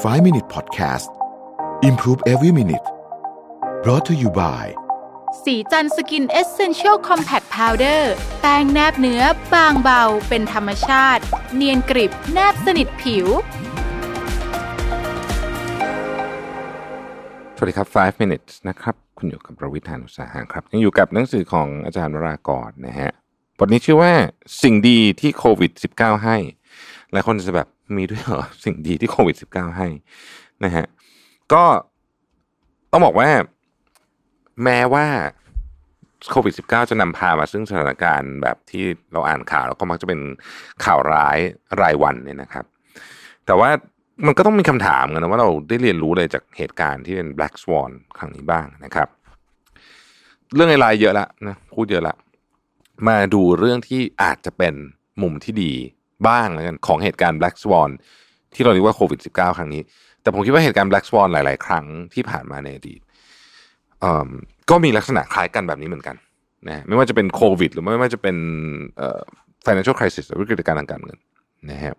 5 Minute Podcast Improve Every Minute brought to you by ศรีจันทร์ Skin Essential Compact Powder แป้งแนบเนื้อบางเบา เป็นธรรมชาติ เนียนกริบแนบสนิทผิว สวัสดีครับ 5 minutes นะครับ คุณอยู่กับผมรวิศ หาญอุตสาหะครับ ยังอยู่กับหนังสือของอาจารย์วรากรณ์นะฮะ บทนี้ชื่อว่าสิ่งดีที่โควิด -19 ให้ หลายคนจะแบบมีด้วยเหรอสิ่งดีที่โควิด -19 ให้นะฮะก็ต้องบอกว่า แม้ว่าโควิด -19 จะนำพามาซึ่งสถานการณ์แบบที่เราอ่านข่าวแล้วก็มักจะเป็นข่าวร้ายรายวันเนี่ยนะครับ แต่ว่ามันก็ต้องมีคำถามกันนะว่าเราได้เรียนรู้อะไรจากเหตุการณ์ที่เป็น Black Swan ครั้งนี้บ้างนะครับ เรื่องอะไรเยอะละนะพูดเยอะละ มาดูเรื่องที่อาจจะเป็นมุมที่ดี บ้างแล้วกันของเหตุการณ์ Black Swan ที่เราเรียกว่าโควิด -19 ครั้งนี้ แต่ผมคิดว่าเหตุการณ์ Black Swan หลาย ๆ ครั้งที่ผ่านมาในอดีตก็มีลักษณะคล้ายกันแบบนี้เหมือนกันนะไม่ว่าจะเป็นโควิด หรือไม่ว่าจะเป็น financial crisis หรือวิกฤตการณ์ทางการเงินนะครับ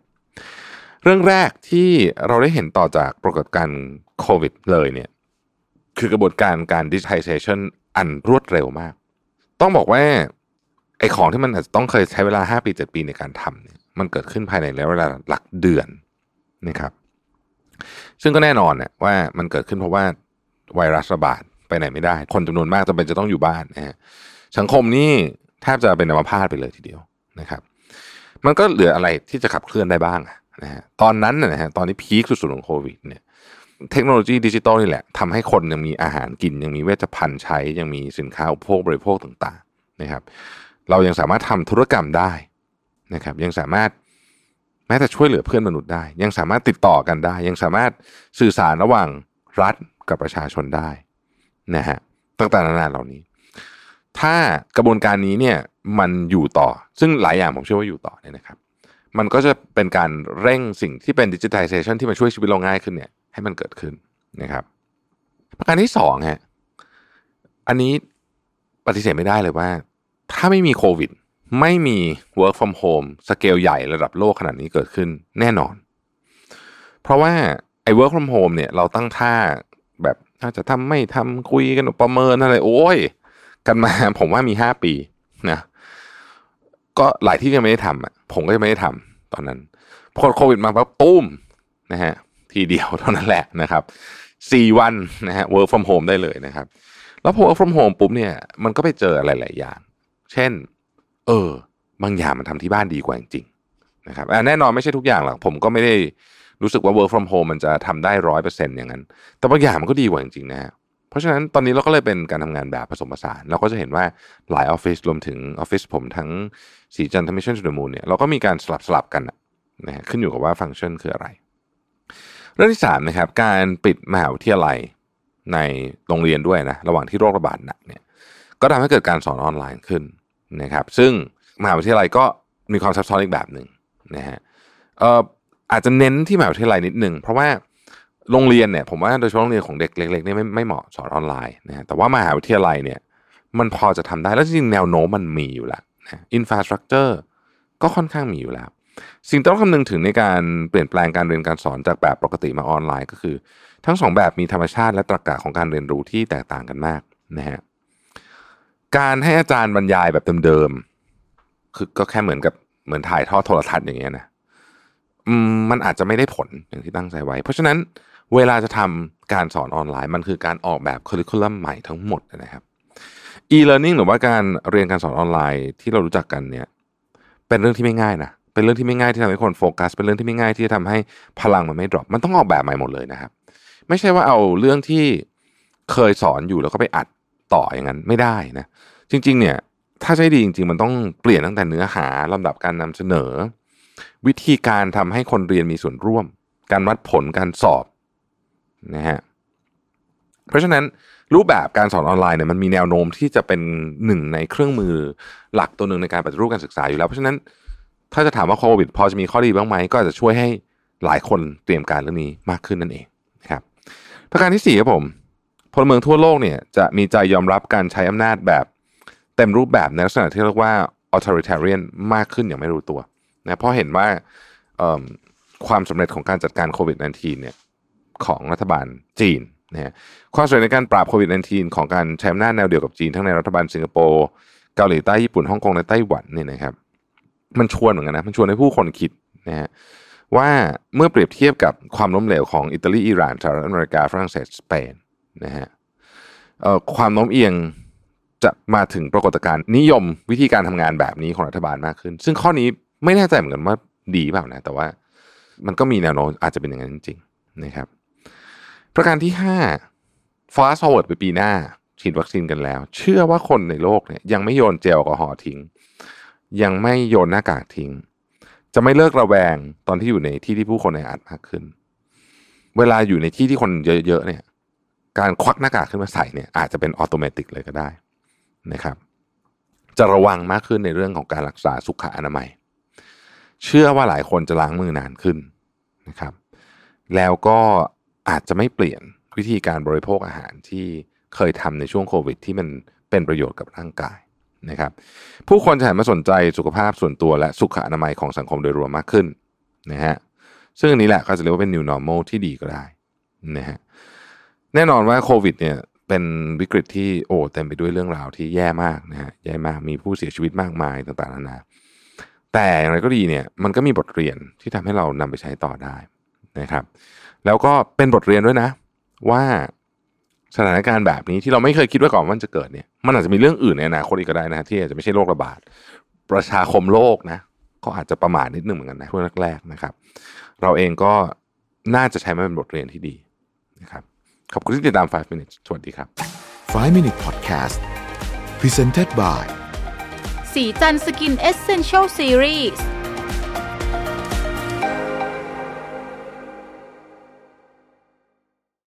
เรื่องแรกที่เราได้เห็นต่อจากปรากฏการณ์โควิดเลยเนี่ยคือกระบวนการการ digitization อันรวดเร็วมาก ต้องบอกว่าไอ้ของที่มันอาจจะต้องเคยใช้เวลา 5 ปี 7 ปีในการทำเนี่ย มันเกิดขึ้นภายในระยะเวลาหลักเดือนนะครับ ซึ่งก็แน่นอนเนี่ยว่ามันเกิดขึ้นเพราะว่าไวรัสระบาดไปไหนไม่ได้ คนจำนวนมากจำเป็นจะต้องอยู่บ้านนะฮะสังคมนี่แทบจะเป็นอัมพาตไปเลยทีเดียวนะครับ มันก็เหลืออะไรที่จะขับเคลื่อนได้บ้างนะฮะตอนนั้นนะฮะตอนที่พีคสุดๆของโควิดเนี่ยเทคโนโลยีดิจิตอลนี่แหละทำให้คนยังมีอาหารกิน ยังมีเวชภัณฑ์ใช้ ยังมีสินค้าอุปโภคบริโภคต่าง ๆ นะครับ เรายังสามารถทำธุรกรรมได้ นะครับยังสามารถแม้แต่ช่วยเหลือเพื่อนมนุษย์ได้ ยังสามารถติดต่อกันได้ ยังสามารถสื่อสารระหว่างรัฐกับประชาชนได้นะฮะต่างๆนานาเหล่านี้ ถ้ากระบวนการนี้เนี่ยมันอยู่ต่อ ซึ่งหลายอย่างผมเชื่อว่าอยู่ต่อเนี่ยนะครับ มันก็จะเป็นการเร่งสิ่งที่เป็นดิจิทัลเซชันที่มาช่วยชีวิตเราง่ายขึ้นเนี่ยให้มันเกิดขึ้นนะครับ ประการที่สองฮะอันนี้ปฏิเสธไม่ได้เลยว่า ถ้าไม่มีโควิด ไม่มี work from home สเกลใหญ่ระดับโลกขนาดนี้เกิดขึ้นแน่นอน เพราะว่าไอ้ work from home เนี่ยเราตั้งท่าแบบถ้าจะทำไม่ทำคุยกันประเมินอะไร โอ้ย กันมาผมว่ามีห้าปีนะก็หลายที่ยังไม่ได้ทำอะผมก็ยังไม่ได้ทำตอนนั้นพอโควิดมาปั๊บตุ้มนะฮะทีเดียวเท่านั้นแหละนะครับสี่วันนะฮะ work from home ได้เลยนะครับ แล้วพอ work from home ปุ๊บเนี่ยมันก็ไปเจออะไรหลายอย่าง เช่น เออ บางอย่างมันทำที่บ้านดีกว่าจริงๆนะครับอ่แน่นอนไม่ใช่ทุกอย่างหรอกผมก็ไม่ได้รู้สึกว่า work from home มันจะทำได้ร้อยเปอร์เซ็นต์อย่างนั้น แต่บางอย่างมันก็ดีกว่าจริงๆนะฮะเพราะฉะนั้นตอนนี้เราก็เลยเป็นการทำงานแบบผสมผสาน เราก็จะเห็นว่าหลายออฟฟิศรวมถึงออฟฟิศผมทั้งศรีจันทร์ Mission To The Moon เนี่ยเราก็มีการสลับสลับกันนะฮะขึ้นอยู่กับว่าฟังก์ชันคืออะไร เรื่องที่สามนะครับการปิดมหาวิทยาลัยในโรงเรียนด้วยนะระหว่างที่โรคระบาดหนักเนี่ยก็ทำให้เกิดการสอนออนไลน์ขึ้น นะครับซึ่งมหาวิทยาลัยก็มีความซับซ้อนอีกแบบหนึ่งนะฮะเอ่ออาจจะเน้นที่มหาวิทยาลัยนิดหนึ่งเพราะว่าโรงเรียนเนี่ยผมว่าโดยเฉพาะโรงเรียนของเด็กเล็กๆเนี่ยไม่ไม่เหมาะสอนออนไลน์นะฮะแต่ว่ามหาวิทยาลัยเนี่ยมันพอจะทำได้แล้วจริงๆแนวโน้มมันมีอยู่แล้วนะ infrastructure ก็ค่อนข้างมีอยู่แล้ว สิ่งที่ต้องคำนึงถึงในการเปลี่ยนแปลงการเรียนการสอนจากแบบปกติมาออนไลน์ก็คือ ทั้งสองแบบมีธรรมชาติและตรรกะของการเรียนรู้ที่แตกต่างกันมากนะฮะ การให้อาจารย์บรรยายแบบเดิมๆคือก็แค่เหมือนกับเหมือนถ่ายทอดโทรทัศน์อย่างเงี้ยนะมันอาจจะไม่ได้ผลอย่างที่ตั้งใจไว้ เพราะฉะนั้นเวลาจะทำการสอนออนไลน์ มันคือการออกแบบค u r r i c u l u m ใหม่ทั้งหมดนะครับ e-learning หรือว่าการเรียนการสอนออนไลน์ที่เรารู้จักกันเนี่ย เป็นเรื่องที่ไม่ง่ายนะเป็นเรื่องที่ไม่ง่ายที่ทำให้คนโฟกัส เป็นเรื่องที่ไม่ง่ายที่จะทำให้พลังมันไม่ดรอปมันต้องออกแบบใหม่หมดเลยนะครับ ไม่ใช่ว่าเอาเรื่องที่เคยสอนอยู่แล้วก็ไปอัดต่ออย่างนั้นไม่ได้นะ จริงๆเนี่ยถ้าใช้ดีจริง ๆ มันต้องเปลี่ยนตั้งแต่เนื้อหาลำดับการนำเสนอ วิธีการทำให้คนเรียนมีส่วนร่วม การวัดผลการสอบนะฮะเพราะฉะนั้นรูปแบบการสอนออนไลน์เนี่ยมันมีแนวโน้มที่จะเป็นหนึ่งในเครื่องมือหลักตัวหนึ่งในการปฏิรูปการศึกษาอยู่แล้ว เพราะฉะนั้นถ้าจะถามว่าโควิดพอจะมีข้อดีบ้างไหมก็จะช่วยให้หลายคนเตรียมการเรื่องนี้มากขึ้นนั่นเองครับ ประการที่สี่ครับผมพลเมืองทั่วโลกเนี่ยจะมีใจยอมรับการใช้อำนาจแบบ เต็มรูปแบบในลักษณะที่เรียกว่า authoritarian มากขึ้นอย่างไม่รู้ตัวนะเพราะเห็นว่าความสำเร็จของการจัดการโควิด -19 เนี่ยของรัฐบาลจีนนะฮะความสำเร็จในการปราบโควิด -19 ของการใช้อำนาจแนวเดียวกับจีน ทั้งในรัฐบาลสิงคโปร์เกาหลีใต้ญี่ปุ่นฮ่องกงและไต้หวันเนี่ยนะครับ มันชวนเหมือนกันนะมันชวนให้ผู้คนคิดนะฮะว่าเมื่อเปรียบเทียบกับความล้มเหลวของอิตาลีอิหร่านสหรัฐอเมริกาฝรั่งเศสสเปนนะฮะความโน้มเอียง จะมาถึงปรากฏการณ์นิยมวิธีการทำงานแบบนี้ของรัฐบาลมากขึ้น ซึ่งข้อนี้ไม่แน่ใจเหมือนกันว่าดีเปล่านะ แต่ว่ามันก็มีแนวโน้มอาจจะเป็นอย่างนั้นจริงๆนะครับ ประการที่ 5 fast forward ไปปีหน้า ฉีดวัคซีนกันแล้ว เชื่อว่าคนในโลกเนี่ยยังไม่โยนเจลแอลกอฮอล์ทิ้ง ยังไม่โยนหน้ากากทิ้ง จะไม่เลิกระแวงตอนที่อยู่ในที่ที่ผู้คนในอัดมากขึ้น เวลาอยู่ในที่ที่คนเยอะๆเนี่ยการควักหน้ากากขึ้นมาใส่เนี่ยอาจจะเป็นออโตเมติกเลยก็ได้ นะครับ จะระวังมากขึ้นในเรื่องของการรักษาสุขอนามัย เชื่อว่าหลายคนจะล้างมือนานขึ้นนะครับ แล้วก็อาจจะไม่เปลี่ยนวิธีการบริโภคอาหารที่เคยทำในช่วงโควิด ที่มันเป็นประโยชน์กับร่างกายนะครับ ผู้คนจะหันมาสนใจสุขภาพส่วนตัวและสุขอนามัยของสังคมโดยรวมมากขึ้นนะฮะซึ่งอันนี้แหละก็จะเรียกว่าเป็น new normal ที่ดีก็ได้นะฮะแน่นอนว่าโควิดเนี่ย เป็นวิกฤตที่โอ้เต็มไปด้วยเรื่องราวที่แย่มากนะฮะแย่มากมีผู้เสียชีวิตมากมายต่างๆนานาแต่อย่างไรก็ดีเนี่ยมันก็มีบทเรียนที่ทำให้เรานำไปใช้ต่อได้นะครับ แล้วก็เป็นบทเรียนด้วยนะ ว่าสถานการณ์แบบนี้ที่เราไม่เคยคิดว่าก่อนว่ามันจะเกิดเนี่ยมันอาจจะมีเรื่องอื่นในอนาคตอีกก็ได้นะที่อาจจะไม่ใช่โรคระบาด ประชาคมโลกนะก็อาจจะประมาทนิดหนึ่งเหมือนกันนะช่วงแรกๆนะครับ เราเองก็น่าจะใช้มันเป็นบทเรียนที่ดีนะครับ ขอบคุณที่ติดตาม 5 minutes สวัสดีครับ 5 Minute Podcast Presented by สีจันสกินเอเซนเชลซีรีส์